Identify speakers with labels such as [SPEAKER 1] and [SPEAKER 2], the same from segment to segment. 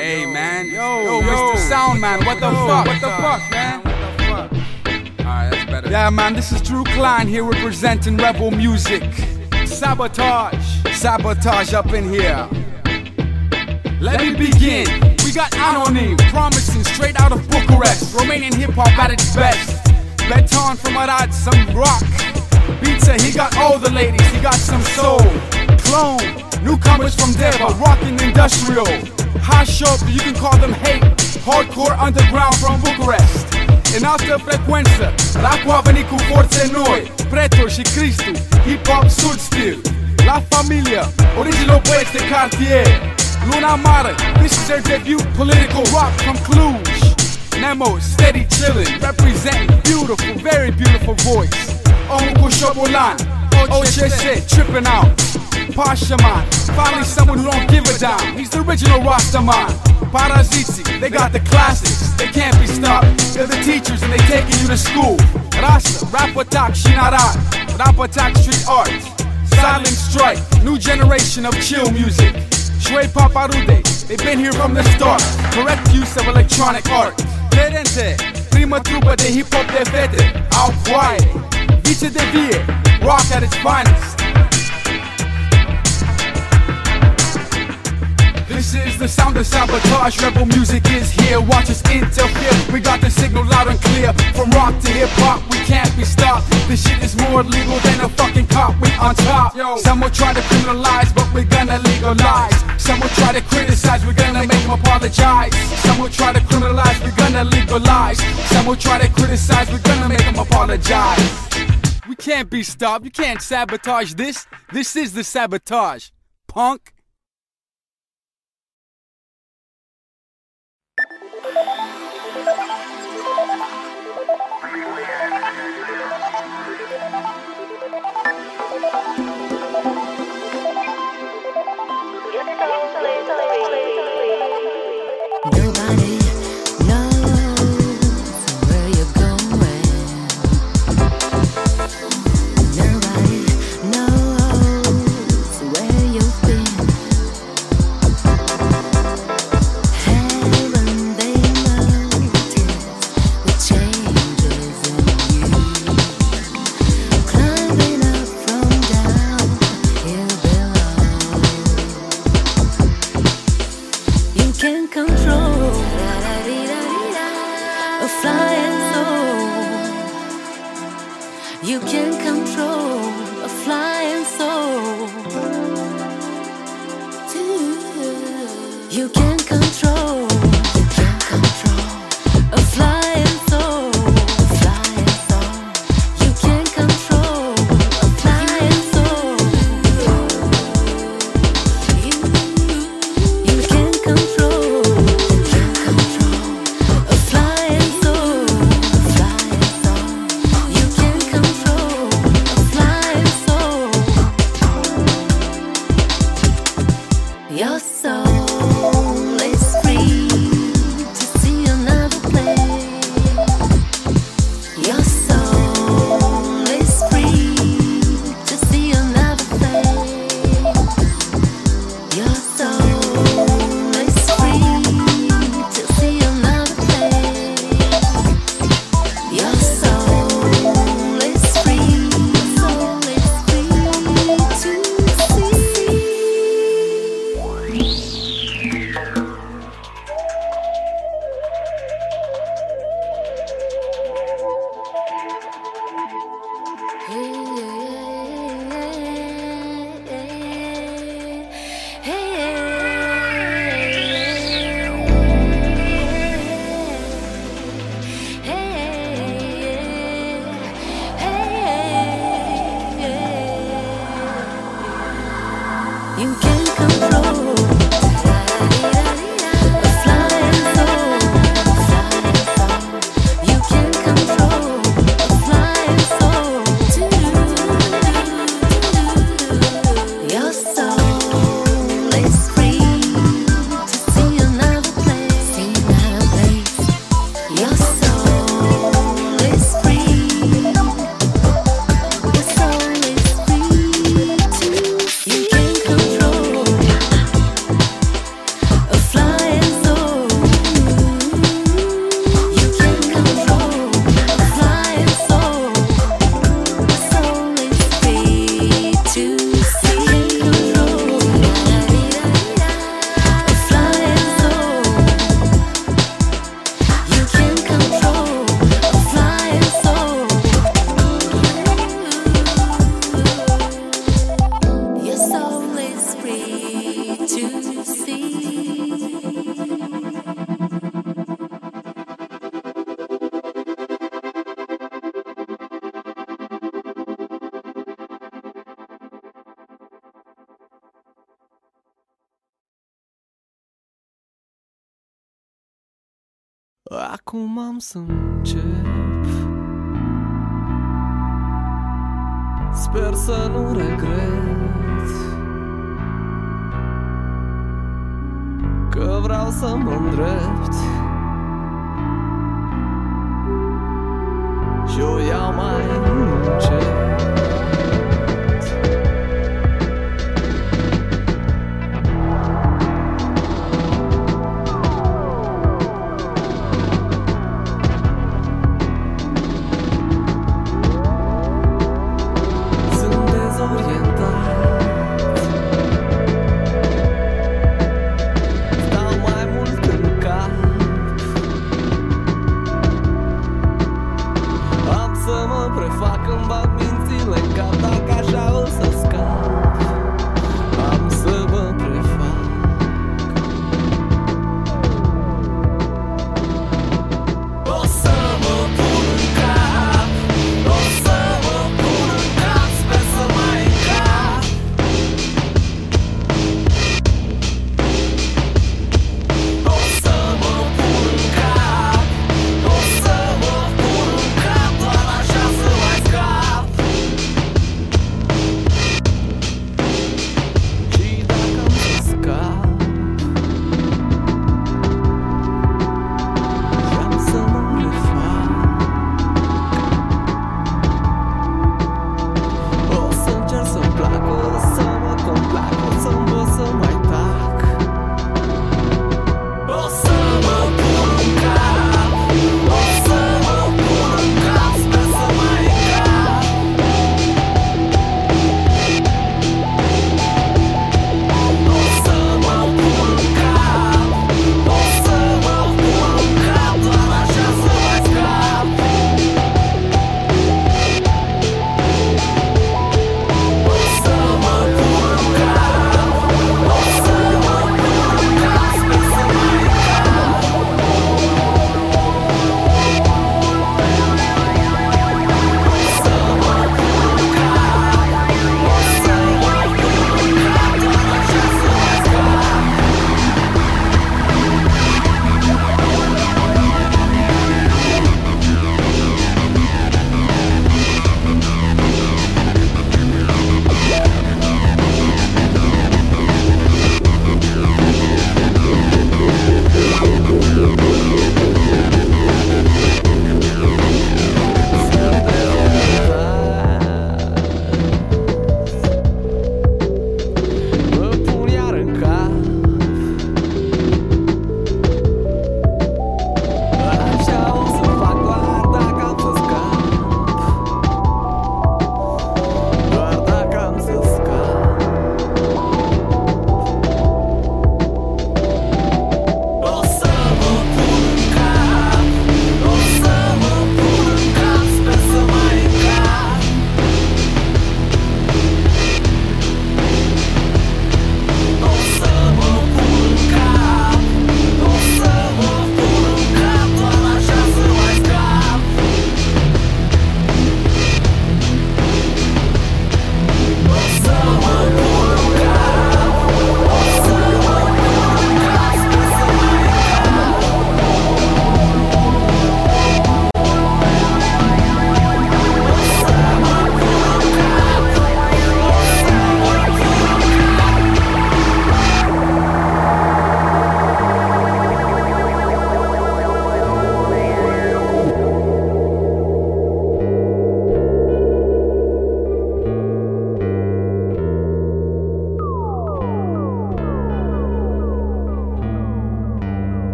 [SPEAKER 1] Hey man, yo, yo, Mr. Sound Man, what the fuck? What the fuck, man? Alright, that's better. Yeah, man, this is Drew Klein here representing Rebel Music. Sabotage, sabotage up in here. Let me begin. We got Anonym, promising straight out of Bucharest. Romanian hip hop at its best. Beton from Arad, some rock. Pizza, he got all the ladies, he got some soul. Clone, newcomers from Deva, rocking industrial. High shop, you can call them hate. Hardcore underground from Bucharest. În altă frecvență, rap a venit cu forțe noi. Pretor și Cristu, hip-hop sud stil La familia, original băieți de cartier Luna Mare, this is their debut. Political rock from Cluj. Nemo, steady chillin', representing beautiful, very beautiful voice. Omul cu șobolan, OCS, tripping out Pasha man, finally someone who don't give a damn. He's the original Rasta man. Parazizi, they got the classics, they can't be stopped. They're the teachers and they taking you to school. Rap attack, shinarat Rap attack, street art. Silent strike, new generation of chill music. Shway Paparude, they've been here from the start. Correct use of electronic art. Terente, prima trupă de hip-hop de fete. Au quiet, vice de vie, rock at its finest This is the sound of sabotage. Rebel music is here. Watch us interfere. We got the signal loud and clear. From rock to hip hop, we can't be stopped. This shit is more legal than a fucking cop. We on top. Some will try to criminalize, but we're gonna legalize. Some will try to criticize, we're gonna make them apologize. Some will try to criminalize, we're gonna legalize. Some will try to criticize, we're gonna make them apologize. We can't be stopped. You can't sabotage this. This is the sabotage. Punk.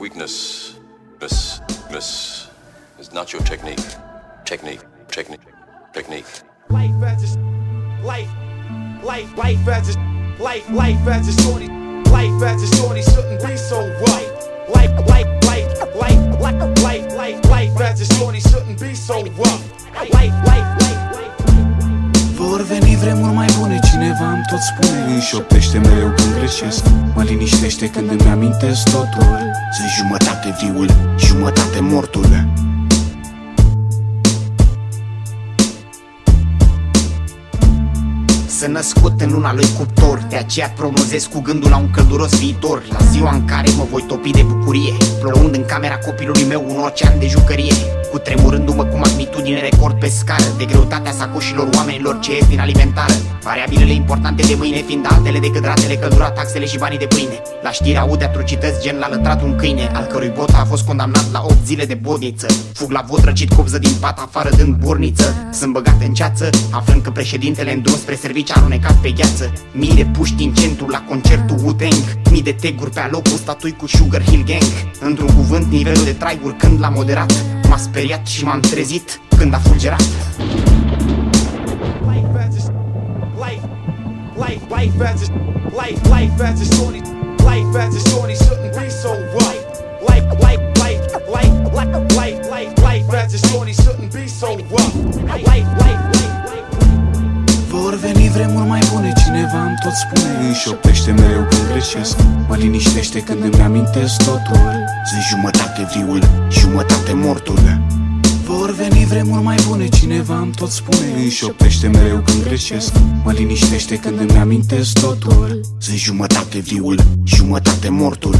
[SPEAKER 2] Weakness, miss, miss, is not your technique. Technique technique, technique.
[SPEAKER 3] Life as a life, life, life as a life, life as a shorty, life as a shorty shouldn't be so rough. Life, life, life, life, life, life, life, life as a shorty shouldn't be so rough. Life, life, life, life.
[SPEAKER 4] Vor veni vremuri mai bune, cineva îmi tot spune. Îmi șoptește mereu când greșesc. Mă liniștește când îmi amintesc totul. Sunt jumătate viul, jumătate mortul.
[SPEAKER 5] Sunt născut în luna lui cuptor De aceea prognozez cu gândul la un călduros viitor. La ziua în care mă voi topi de bucurie Plouând în camera copilului meu un ocean de jucărie Cu tremurându-mă cu magnitudine record pe scară De greutatea sacoșilor oamenilor ce ies din alimentară. Variabilele importante de mâine fiind altele decât ratele, căldura, taxele și banii de pâine. La știri aude atrocități gen l-a lătrat un câine Al cărui bot a fost condamnat la 8 zile de bodniță. Fug la vot răcit copză din pat afară dând borniță. Sunt băgat în ceață, aflând că președintele în drum spre serviciu a alunecat pe gheață. Mii de puști în centru la concertul Wu-Tang Mii de teguri pe alocul statui cu Sugar Hill Gang. Într-un cuvânt, nivelul de trai urcând la moderat. M-a speriat și m-am trezit când a fulgerat
[SPEAKER 3] Life as a life, life, life as a life, life as a shorty, life as a shorty shouldn't be so rough. Life, life, life, life, life, life, life, life as a shorty shouldn't be so rough. Life, life, life, life.
[SPEAKER 4] Vor veni vremuri mai bune, cineva îmi tot spune. Îmi șoptește mereu când greșesc. Mă liniștește când îmi amintesc totul. Sunt jumătate viul, jumătate mortul. Vor veni vremuri mai bune, cineva îmi tot spune. Îmi șoptește mereu când greșesc. Mă liniștește când îmi amintesc totul. Sunt jumătate viul, jumătate mortul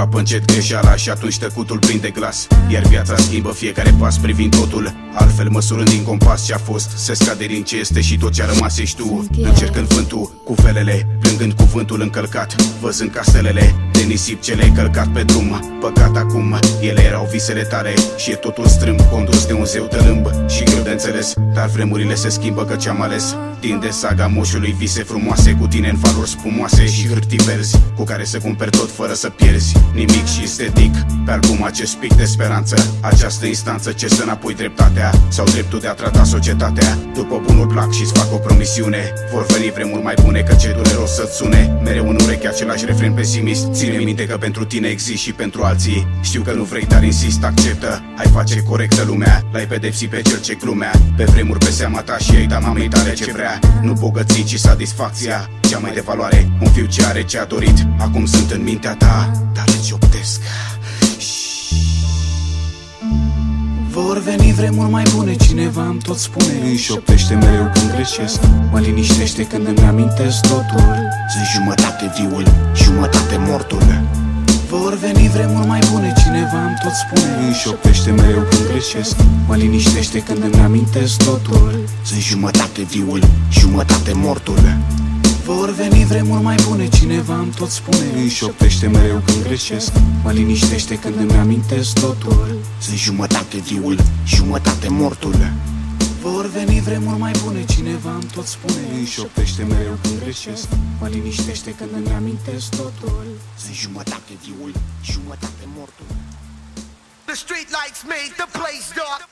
[SPEAKER 6] Trecutul îngroapă încet greșeala și atunci tăcutul prinde glas. Iar viața schimbă fiecare pas privind totul. Altfel măsurând din compas ce a fost Se scade din ce este și tot ce a rămas ești tu. Încercând vântul cu felele Plângând cuvântul încălcat. Văzând castelele de nisip ce le-ai călcat pe drum. Păcat acum, ele erau visele tale Și e totul strâmb, condus de un zeu tălâmb Și greu de înțeles, dar vremurile se schimbă că ce-am ales. Din de saga moșului vise frumoase Cu tine în valori spumoase și hârtii verzi Cu care să cumperi tot fără să pierzi Nimic și estetic. Pe album acest pic de speranță. Această instanță ce să înapoi dreptatea? Sau dreptul de a trata societatea? După bunul plac și-ți fac o promisiune. Vor veni vremuri mai bune că ce dureros să-ți sune. Mereu în ureche același refren pesimist. Ține minte că pentru tine exist și pentru alții. Știu că nu vrei, dar insist, acceptă. Hai face corectă lumea. L-ai pedepsi pe cel ce glumea. Pe vremuri pe seama ta și ei da mamei tale ce vrea. Nu bogății, ci satisfacția Cea mai de valoare. Un fiu ce are ce a dorit. Acum sunt în mintea ta Dar îți optesc
[SPEAKER 4] Vor veni vremuri mai bune, cineva îmi tot spune. Îmi șoptește mereu când greșesc. Mă liniștește când îmi amintesc totul. Sunt jumătate viul, jumătate mortul. Vor veni vremuri mai bune, cineva îmi tot spune. Îmi șoptește mereu când greșesc. Mă liniștește când îmi amintesc totul. Sunt jumătate viul, jumătate mortul vor veni vremuri mai bune, cineva îmi tot spune. Îmi șoptește mereu când greșesc. Mă liniștește când îmi amintesc totul. Sunt jumătate viul, jumătate mortul. Vor veni vremuri mai bune, cineva îmi tot spune. Îmi șoptește mereu când greșesc. Mă liniștește când îmi amintesc totul. Sunt jumătate viul, jumătate mortul.
[SPEAKER 7] The street lights made the place dark.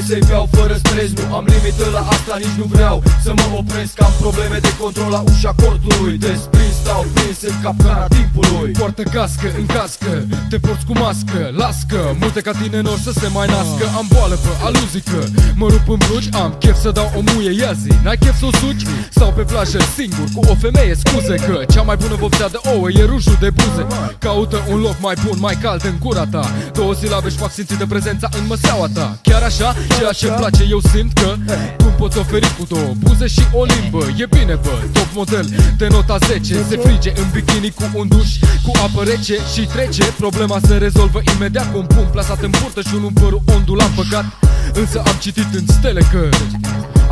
[SPEAKER 8] În capul mesei beau fără stres Nu am limită la asta, nici nu vreau Să mă opresc, am probleme de control la ușa cortului. Desprins, stau prins în capcana timpului.
[SPEAKER 9] Poartă cască în cască, te porți cu mască Lască, multe ca tine nor să se mai nască. Am boală pe aluzică, mă rup în blugi Am chef să dau o muie, ia zi. N-ai chef să o suci? Stau pe plajă singur cu o femeie Scuze că cea mai bună vopsea de ouă e rujul de buze. Caută un loc mai bun, mai cald în gura ta. Două silabe și fac simțită prezența în măseaua ta. Chiar așa, ceea ce-mi place eu simt că Cum poți oferi cu două buze și o limbă E bine bă, top model de nota 10 Se frige în bikini cu un duș Cu apă rece și trece. Problema se rezolvă imediat cu un pumn plasat în burtă Și un părul ondulat păcat Însă am citit în stele că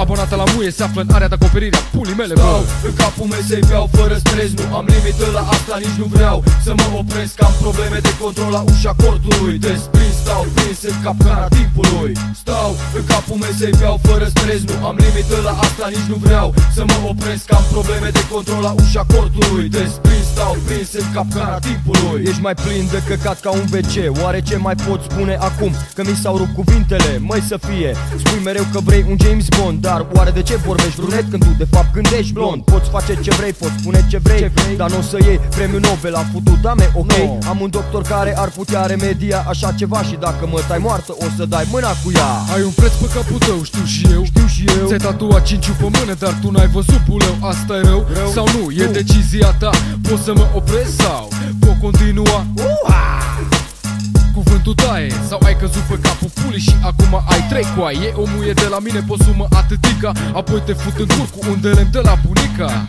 [SPEAKER 9] Abonata la muie se află în area de acoperire a pulii mele bă
[SPEAKER 8] Stau în capul mesei beau fără stres Nu am limită la asta, nici nu vreau Să mă opresc, am probleme de control la ușa cortului Desprins, stau prins în capcana timpului. Stau în capul mesei beau fără stres Nu am limită la asta, nici nu vreau Să mă opresc, am probleme de control la ușa cortului Desprins, stau prins în capcana timpului.
[SPEAKER 10] Ești mai plin de căcat ca un WC Oare ce mai pot spune acum? Că mi s-au rupt cuvintele, măi să fie. Spui mereu că vrei un James Bond Dar oare de ce vorbești brunet când tu de fapt gândești blond? Poți face ce vrei, poți spune ce vrei, ce vrei? Dar nu o să iei premiul Nobel la futut dame, ok? No. Am un doctor care ar putea remedia așa ceva Și dacă mă tai moartă o să dai mâna cu ea
[SPEAKER 9] Ai un preț pe capul tău, știu și eu
[SPEAKER 10] Știu și eu
[SPEAKER 9] Ți-ai tatuat cinciu pe mână, dar tu n-ai văzut puleu Asta e rău,
[SPEAKER 10] Rău?
[SPEAKER 9] sau nu? E
[SPEAKER 10] Nu.
[SPEAKER 9] decizia ta Poți să mă oprezi sau pot continua? Cuvântul taie. Sau ai căzut pe capul pulii și acum ai trei coaie. E o muie de la mine, poți sumă atâtica Apoi te fut în cur cu un de lemn de la bunica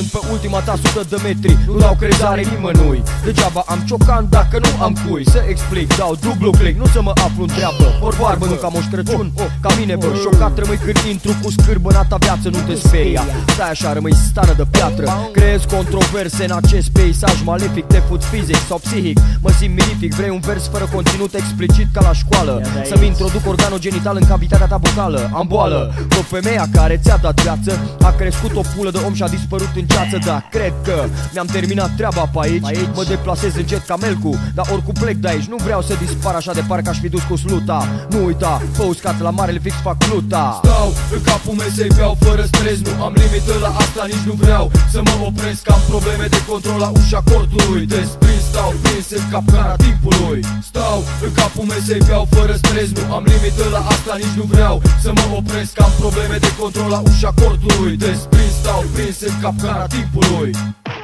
[SPEAKER 10] Sunt pe ultima ta sută de metri. Nu dau crezare nimănui. Degeaba am ciocan dacă nu am cui. Să explic, dau dublu click. Nu să mă aflu în treabă. Ori barbă, nu ca Moș Crăciun. Oh, Ca mine, bă, șocat rămâi când intru cu scârbă în ta viață Nu te speria. Stai așa, rămâi stană de piatră. Creez controverse în acest peisaj malefic Te fut fizic sau psihic. Mă simt mirific Vrei un vers fără conținut explicit ca la școală. Să-mi introduc organul genital în cavitatea ta vocală. Am boală. O femeia care ți-a dat viață A crescut o pulă de om și a dispărut în ceață Da, cred că mi-am terminat treaba pe aici, Mă deplasez încet ca melcu Dar oricum plec de aici. Nu vreau să dispar așa de parcă aș fi dus cu sluta. Nu uita, pe uscat la marele fix fac pluta
[SPEAKER 8] Stau în capul mesei, beau fără stres Nu am limită la asta, nici nu vreau să mă opresc. Am probleme de control la ușa cortului. Desprins, stau prins în capcana timpului. Stau în capul mesei, beau fără stres Nu am limită la asta, nici nu vreau să mă opresc. Am probleme de control la ușa cortului. Desprins, stau prins în capcana timpului
[SPEAKER 11] Se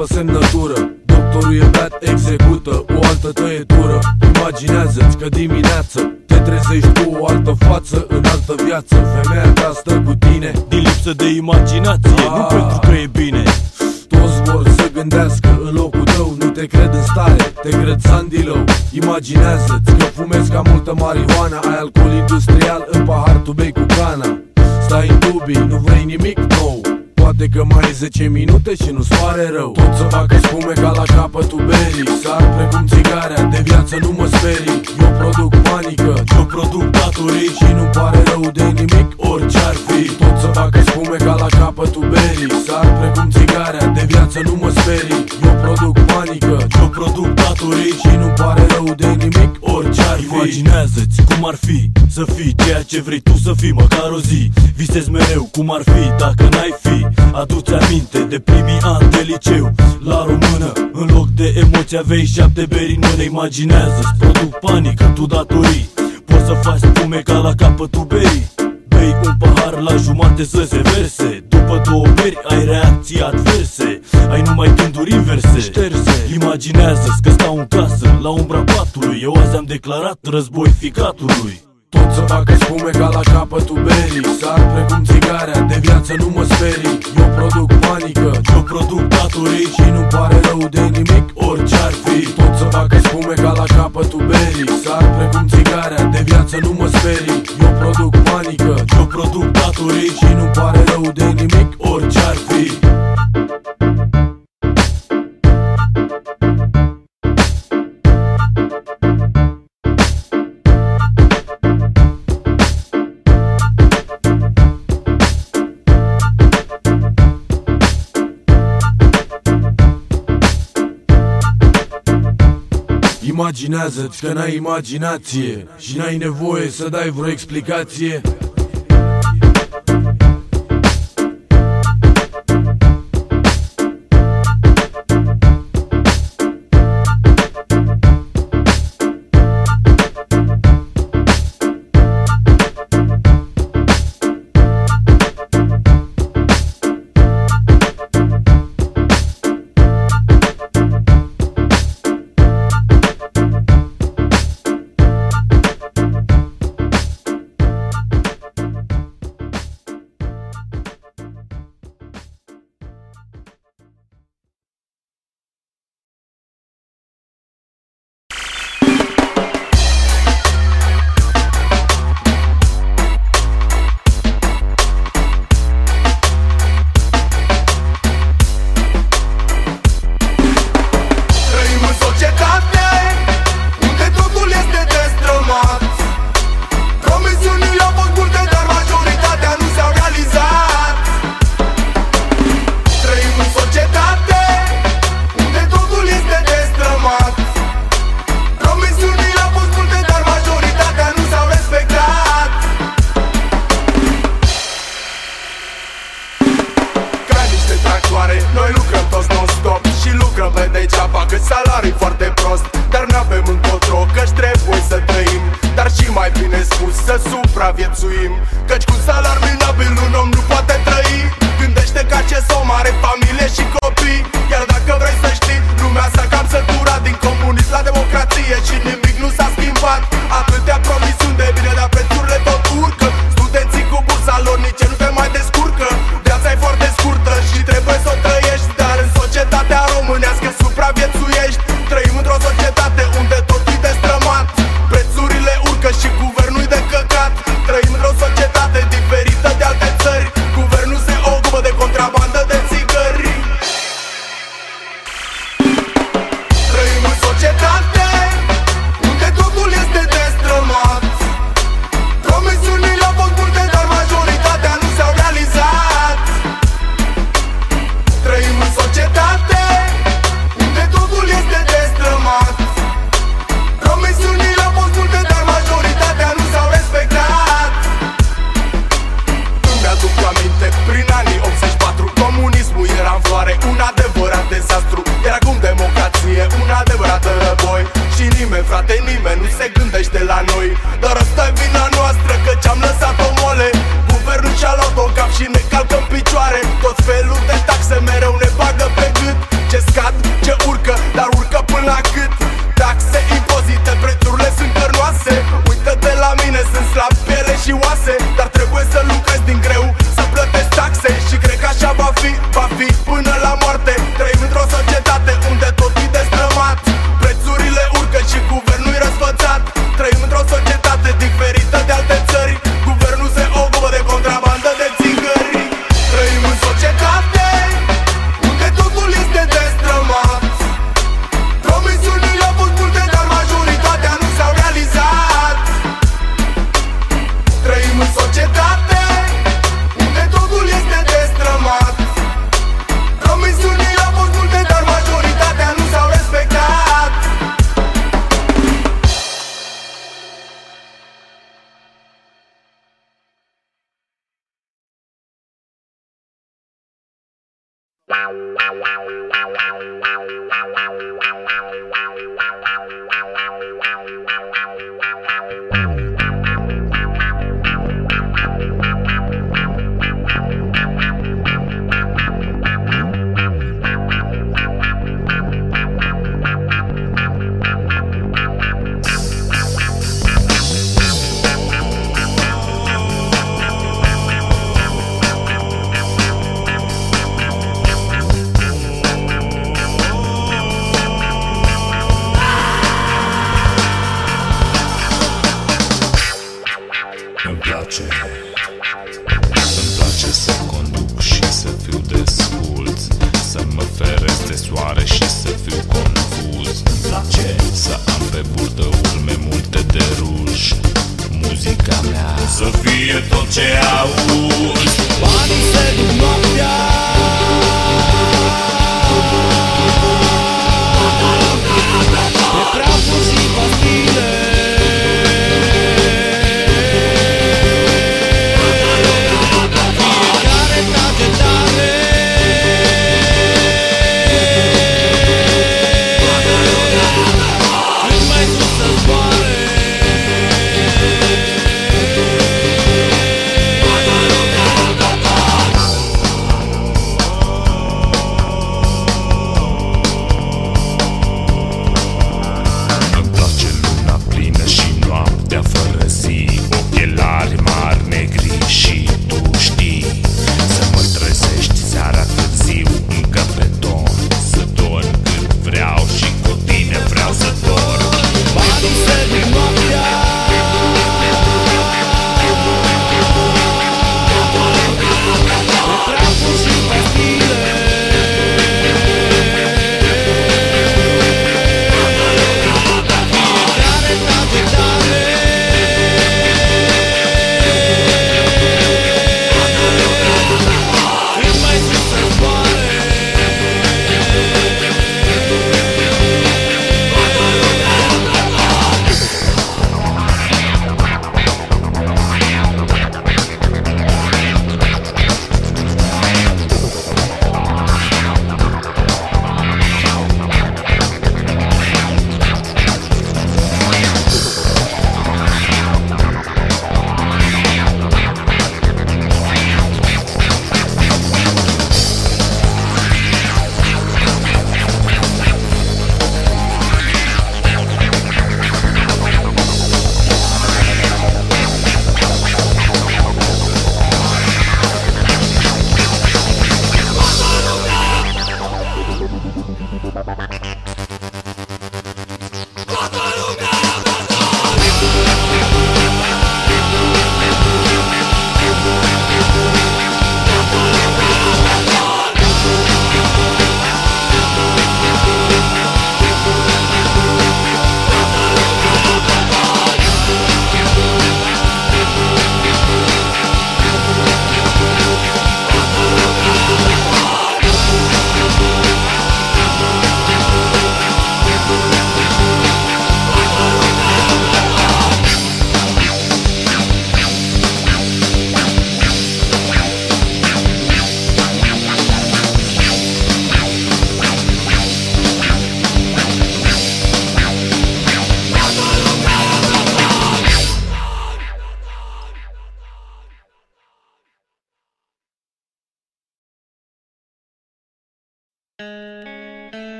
[SPEAKER 12] operezi pe semnătură. Doctorul e beat, execută o altă tăietură. Imaginează-ți că dimineață te trezești cu o altă față în altă viață. Femeia ta stă cu tine
[SPEAKER 13] Din lipsă de imaginație, nu pentru că e bine.
[SPEAKER 12] Toți vor să gândească în locul tău Nu te cred în stare, te cred sandilou Imaginează-ți că fumezi ca multă marihuana. Ai alcool industrial în pahar, tu bei 10 minute și nu-ți pare rău. Tot să facă spume ca la capătul berii. Sar precum țigarea, de viață nu mă sperii. Eu produc panică,
[SPEAKER 13] eu produc datorii.
[SPEAKER 12] Și nu pare rău de nimic, orice ar fi. Tot să facă spume ca la capătul berii. Sar precum țigarea, de viață nu mă sperii. Eu produc panică,
[SPEAKER 13] eu produc datorii.
[SPEAKER 12] Și nu pare rău
[SPEAKER 13] Imaginează-ți cum ar fi să fii ceea ce vrei tu să fii măcar o zi. Visezi mereu cum ar fi dacă n-ai fi. Adu-ți aminte de primii ani de liceu. La română, în loc de emoții aveai șapte beri în mână. Imaginează-ți, produc panică, tu datorii. Poți să faci spume ca la capătul berii Bei un pahar la jumate să se verse. După două beri ai reacții adverse. Ai numai gânduri inverse.
[SPEAKER 12] Șterse.
[SPEAKER 13] Imaginează-ți că stau în casă La umbra patului. Eu azi am declarat război ficatului
[SPEAKER 12] tot să facă spume ca la capătul berii. Sar precum țigarea, de viață nu mă sperii. Eu produc panică,
[SPEAKER 13] eu produc datorii.
[SPEAKER 12] Și nu pare rău de nimic, orice ar fi. Tot să facă spume ca la capătul berii. Sar precum țigarea, de viață nu mă sperii. Eu produc panică,
[SPEAKER 13] eu produc datorii.
[SPEAKER 12] Și nu pare rău de nimic, orice ar fi Imaginează-ți că n-ai imaginație Și n-ai nevoie să dai vreo explicație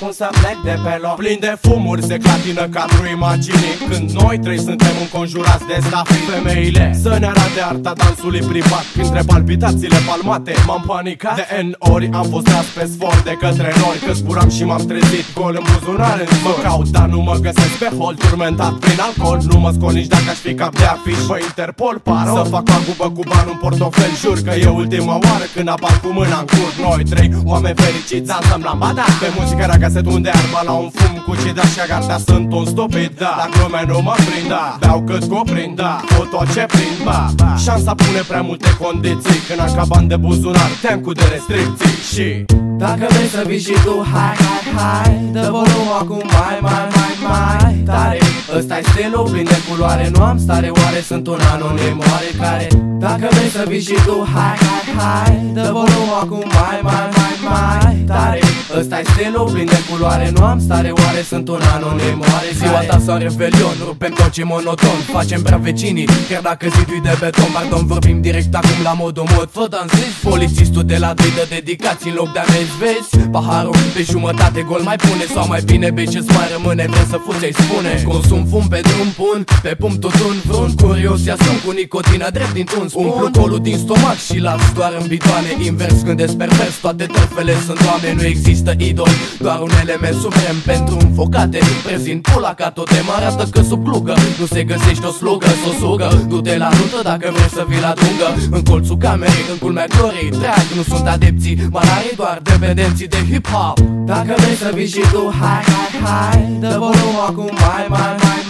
[SPEAKER 14] cum să plec de pe loc. Plin de fumuri se clatină cadrul imaginii. Când noi trei suntem înconjurați de staff Femeile. Să ne arate arta dansului privat. Printre palpitațiile palmate m-am panicat. De N ori am fost tras pe sfor de către nori Că zburam și m-am trezit gol în buzunar în Mă caut, dar nu mă găsesc pe hol Turmentat prin alcool. Nu mă scol nici dacă aș fi cap de afiș. Pe Interpol paro. Să fac agubă cu bani în portofel. Jur că e ultima oară când apar cu mâna în cur. Noi trei oameni fericiți dansăm la bada Pe muzică ragaset unde arba la un fum cu cida și agarda Sunt un stupid, da. La glume nu mă prind, da Beau cât cuprind, da Fă tot ce prind, ba Șansa pune prea multe condiții Când acabam de buzunar Teancul de restricții. Și Dacă vrei să vii și tu, hai, hai, hai Dă volumul acum mai, mai, mai, mai tare. Ăsta e stilul plin de culoare Nu am stare, oare sunt un anonim oarecare Dacă vrei să vii și tu, hai, hai, hai Dă volumul acum mai, mai, mai, mai tare. Ăsta e stilul plin de culoare Nu am stare, oare sunt un anonim oarecare
[SPEAKER 15] Ziua ta sau revelion, rupem tot ce monoton. Facem prea vecinii, chiar dacă zidul de beton. Pardon, vorbim direct acum la modul mod. Fă dansezi Polițistul de la 2 de dedicații în loc de amenzi Vezi, paharul pe jumătate Poate gol mai pune sau mai bine bitches mai rămâne Vrem să fuți ai spune. Consum fum pe drum pun Pe pump tutun vrun Curios ia sunt cu nicotina drept din tun Umplu colul din stomac și las doar în bidoane Invers când pervers Toate tărfele sunt oameni Nu există idol Doar un element suprem pentru înfocate. Prezint pula ca totem Arată că sub plugă. Nu se găsește o slugă Să o sugă. Du-te la rută dacă vrei să vii la dungă. În colțul camerei În culmea glorii Drag nu sunt adepții. Malarii doar dependenții de hip-hop. Dacă vrei să vii și tu Hai, hai, hai Dă volumul acum mai, mai, mai, mai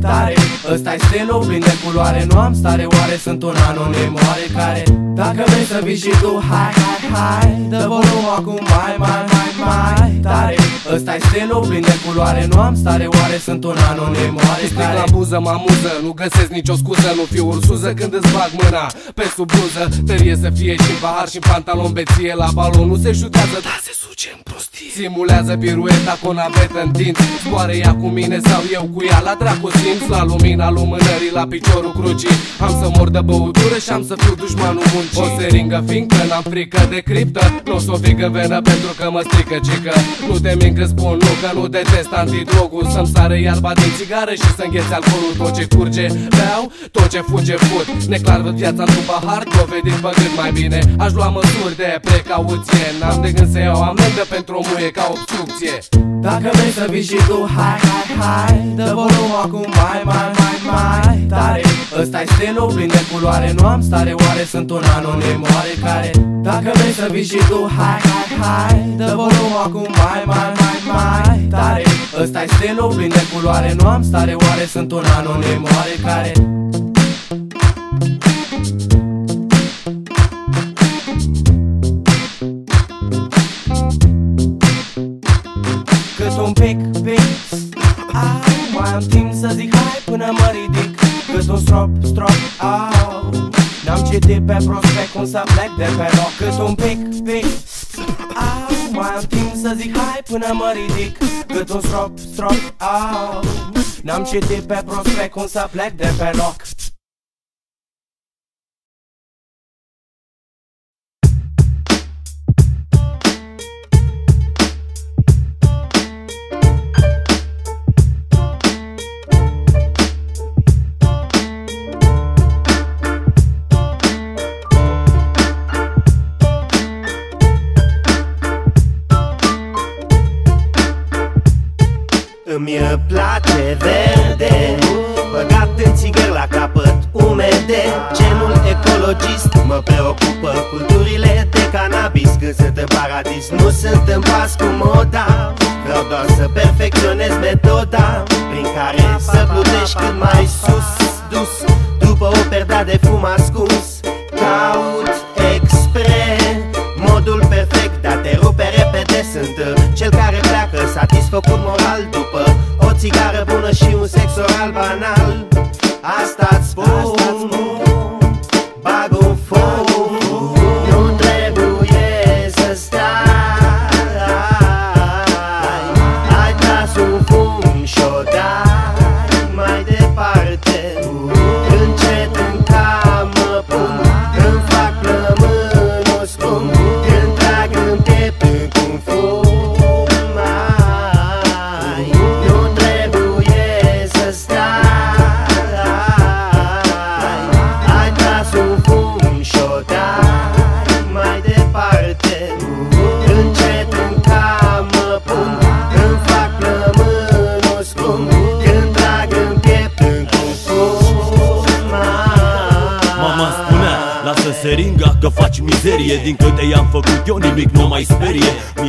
[SPEAKER 15] Tare. Ăsta-i stilul plin de culoare Nu am stare Oare sunt un anonim oarecare Dacă vrei să vii și tu Hai, hai, hai Dă volumul acum mai, mai, mai, mai Tare. Ăsta-i stilul plin de culoare Nu am stare Oare sunt un anonim
[SPEAKER 16] Stric
[SPEAKER 15] oarecare
[SPEAKER 16] la buză, mă amuză Nu găsesc nicio scuză Nu fiu ursuză când îți bag mâna Pe sub bluză Tărie să fie și în pahar și în pantalon beție La balon nu se șutează, dar se suce în prostie Simulează pirueta cu o navetă în dinți. Zboare ea cu mine sau eu cu ea La dracu simț. La lumina lumânării La piciorul crucii. Am să mor de băutură și am să fiu dușmanul muncii O seringă fiindcă n-am frică de criptă. Nu o să o figă venă pentru că mă strică cică. Nu te mint că spun nu că nu detest antidrogul. Să-mi sară iarba din țigară și să îngheți alcoolul Tot ce curge. Beau, tot ce fuge fut. Neclar văd viața într-un pahar Dovedit păgând mai bine. Aș lua măsuri de precauție. N-am de gând să iau amendă pentru o muie ca obstrucție.
[SPEAKER 15] Dacă vrei să vii și tu, hai, hai, hai Dă volumul acum mai, mai, mai, mai Tare. Ăsta-i stilul plin de culoare Nu am stare, oare sunt un anonim oarecare Dacă vrei să vii și tu, hai, hai, hai. Dă volumul acum mai, mai, mai, mai Tare. Ăsta-i stilul plin de culoare Nu am stare, oare sunt un anonim oarecare Cât un pic, pic Au, mai am timp să zic hai până mă ridic. Cât un strop, strop, au N-am citit pe prospect cum să plec de pe loc Cât un pic, pic. Au, mai am timp să zic hai până mă ridic. Cât un strop, strop, au. N-am citit pe prospect cum să plec de pe loc
[SPEAKER 17] Îmi place verde Băgat în țigări la capăt umede. Genul ecologist mă preocupă Culturile de cannabis. Când sunt în paradis Nu sunt în pas cu moda. Vreau doar să perfecționez metoda Prin care să plutești cât mai sus Dus după o perdea de fum ascuns. Caut expres Modul perfect de a te rupe repede. Sunt uh, cel care pleacă satisfăcut moral După o țigară bună și un sex oral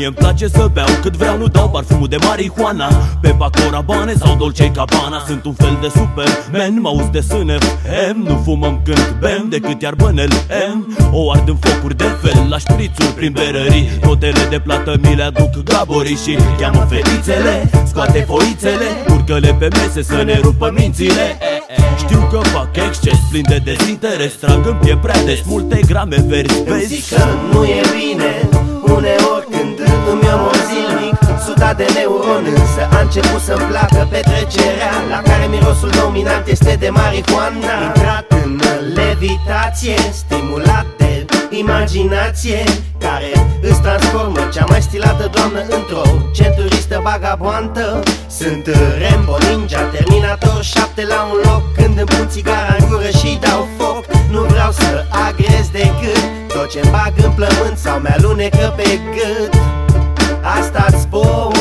[SPEAKER 17] îmi
[SPEAKER 13] place să beau cât vreau Nu dau parfumul de marihuana. Pe Pacora Bane sau Dolce Cabana Sunt un fel de superman, mă auzi de sâne M, nu fumăm când bem decât iarbănel M. O ard în focuri de fel, la șprițuri prin berării. Notele de plată mi le aduc gaborii Și cheamă fetițele, scoate foițele. Urcă-le pe mese să ne rupă mințile. Știu că fac exces plin de dezinteres Trag în piept prea des multe grame verzi.
[SPEAKER 17] Îmi
[SPEAKER 13] Vezi
[SPEAKER 17] zic că nu e bine Uneori când îmi omor zilnic Suta de neuron însă a început să-mi placă petrecerea La care mirosul dominant este de marihuana. Intrat în levitație, stimulat de imaginație Care îți transformă cea mai stilată doamnă într-o centru fată vagabontă Sunt Rambo, Ninja, Terminator 7 la un loc Când îmi pun țigara în gură și dau foc. Nu vreau să agrez decât Tot ce-mi bag în plământ sau mi-alunecă pe gât Asta-ți spun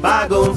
[SPEAKER 17] Bag un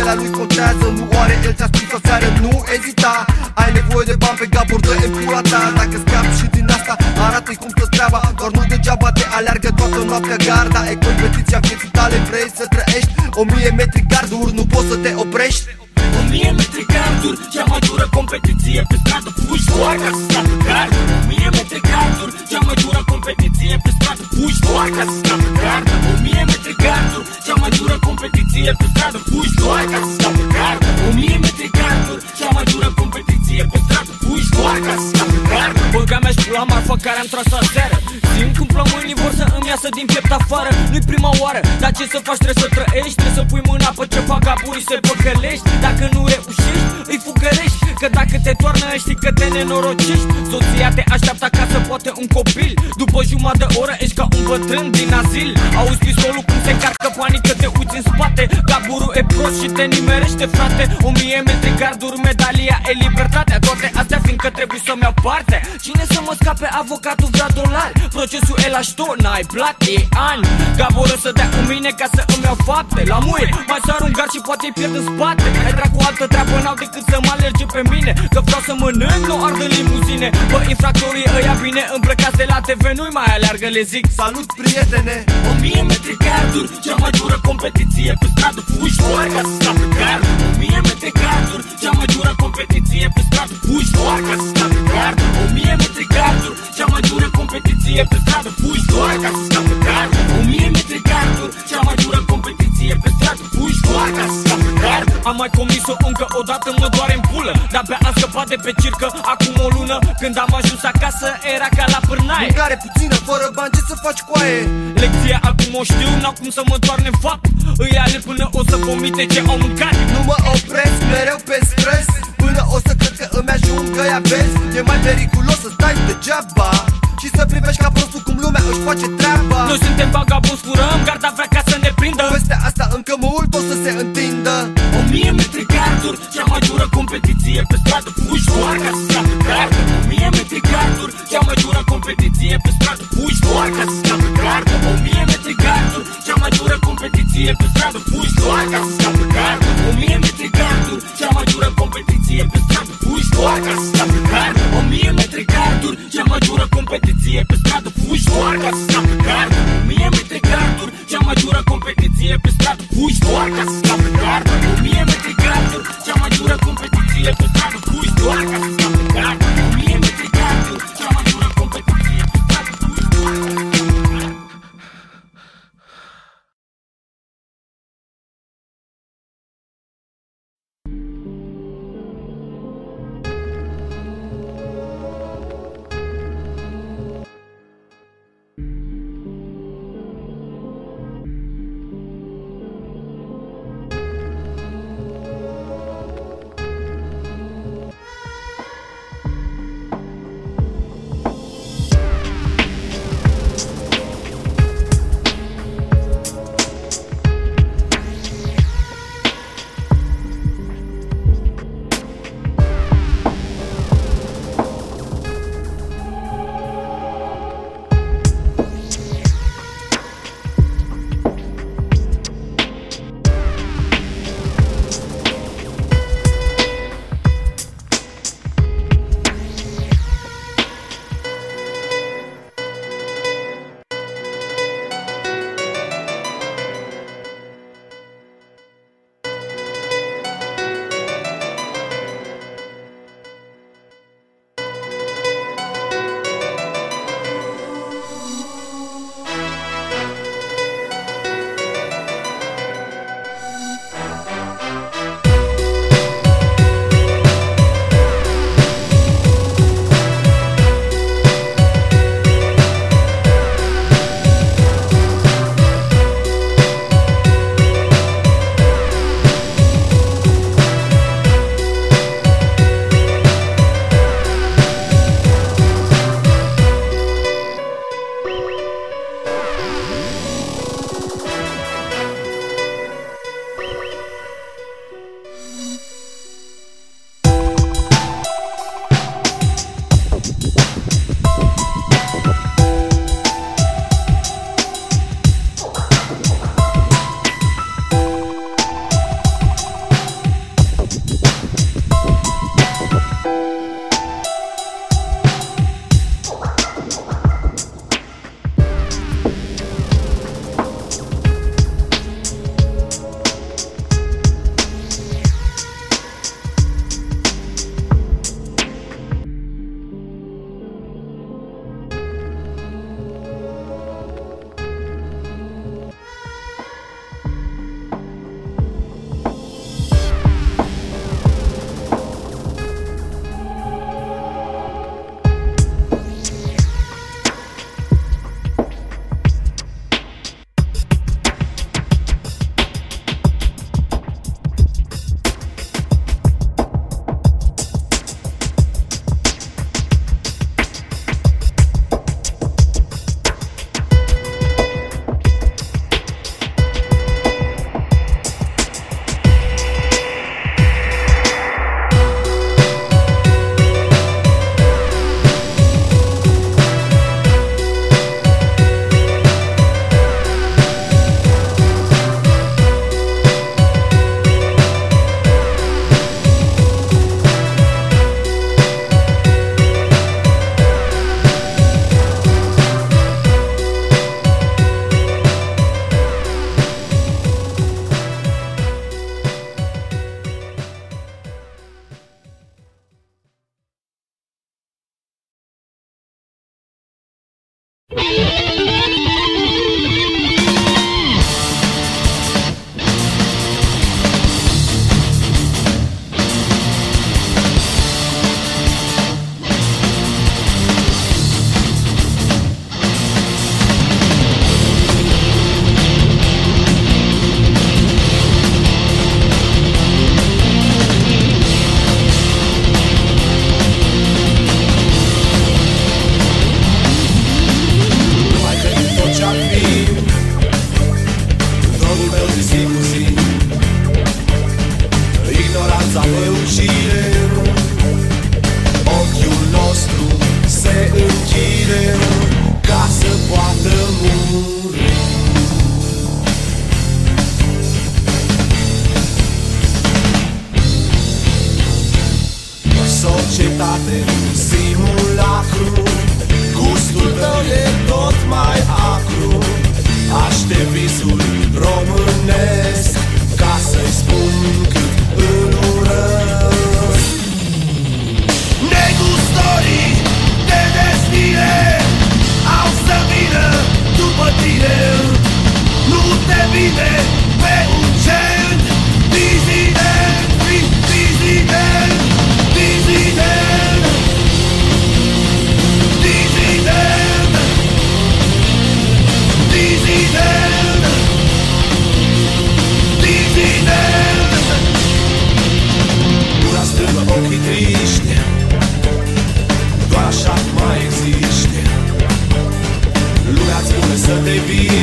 [SPEAKER 18] scape el, pielea lui contează Nu are el ți-a spus aseară, nu ezita. Ai nevoie de bani pe gaburi, dă în pula ta. Dacă scapi și din asta, arată-i cum stă treaba. Doar nu degeaba te aleargă toată noaptea garda. E competiția vieții tale, vrei să trăiești? O mie metri garduri, nu poți să te oprești.
[SPEAKER 19] O mie metri garduri, cea mai dură competiție pe stradă. Fugi doar ca să scape gardă O mie metri garduri, cea mai dură competiție pe stradă. Fugi doar ca să scape competiție pe stradă Fugi doar ca să scape gardă. O mie metri garduri, cea mai dură competiție pe stradă Fugi doar ca să scape gardă. Băga mea și pula marfă care am tras aseară. Simt cum plămânii vor să îmi iasă din piept afară. Nu-i prima oară, dar ce să faci trebuie să trăiești Trebuie să pui mâna pe ce fac apurii să păcălești. Dacă nu reușești, îi fugărești Că dacă te toarnă știi că te nenorocești. Soția te așteaptă acasă, poate un copil. După jumătate de oră ești ca un bătrân din azil. Auzi pistolul cum se încarcă panică, te uiți în spate. Gaburul e prost și te nimerește frate. O mie metri garduri, medalia e libertatea. Toate astea fiindcă trebuie să-mi iau parte. Cine să mă scape, avocatul vrea dolari. Procesul e la șto, n-ai plat, e ani. Gabură să dea cu mine ca să îmi iau fapte. La muie, mai sar un gard și poate îi pierd în spate. Ai dracu altă treabă, n-au decât să mă alerge pe mine Că vreau să mănânc, nu ard în limuzine Bă, infractorii ăia bine îmbrăcați de la TV Nu-i mai aleargă, le zic.
[SPEAKER 18] Salut, prietene!
[SPEAKER 19] O mie metri garduri, cea mai dură competiție pe stradă. Fugi doar ca să scape gardă O mie metri garduri, cea mai dură competiție pe stradă. Fugi doar ca să scape gardă O mie metri garduri, cea mai dură competiție pe stradă. Fugi doar ca să scape gardă O mie metri garduri, cea mai dură competiție pe stradă Fugi doar ca să scape gardă Am mai comis-o încă o dată, mă doare în pulă. Dar pe am scăpat de pe circă acum o lună Când am ajuns acasă era ca la pârnaie.
[SPEAKER 18] Mâncare puțină, fără bani, ce să faci cu aie?
[SPEAKER 19] Lecția acum o știu, n-au cum să mă toarne în fapt. Îi alerg până o să vomite ce au mâncat.
[SPEAKER 18] Nu mă opresc, mereu pe stres Până o să cred că îmi ajung că ea vezi. E mai periculos să stai degeaba Și să privești ca prostul cum lumea își face treaba.
[SPEAKER 19] Noi suntem vagabonzi, furăm, garda vrea ca să ne prindă.
[SPEAKER 18] Peste asta încă mult o să se întindă.
[SPEAKER 19] O mie metri garduri, cea mai dură competiție pe stradă. Fugi doar ca să scape gardă. O mie metri garduri, cea mai dură competiție pe stradă. Fugi doar ca să scape gardă. O mie metri garduri, cea mai dură competiție pe stradă. Fugi doar ca să scape gardă mai dură competiție pe stradă Fugi doar ca să scapă. pe gard Mie metri garduri Cea mai dură
[SPEAKER 18] competiție pe stradă Fugi doar ca să scapă. pe gard Mie metri garduri Cea mai dură competiție pe stradă Lumea-ți spune să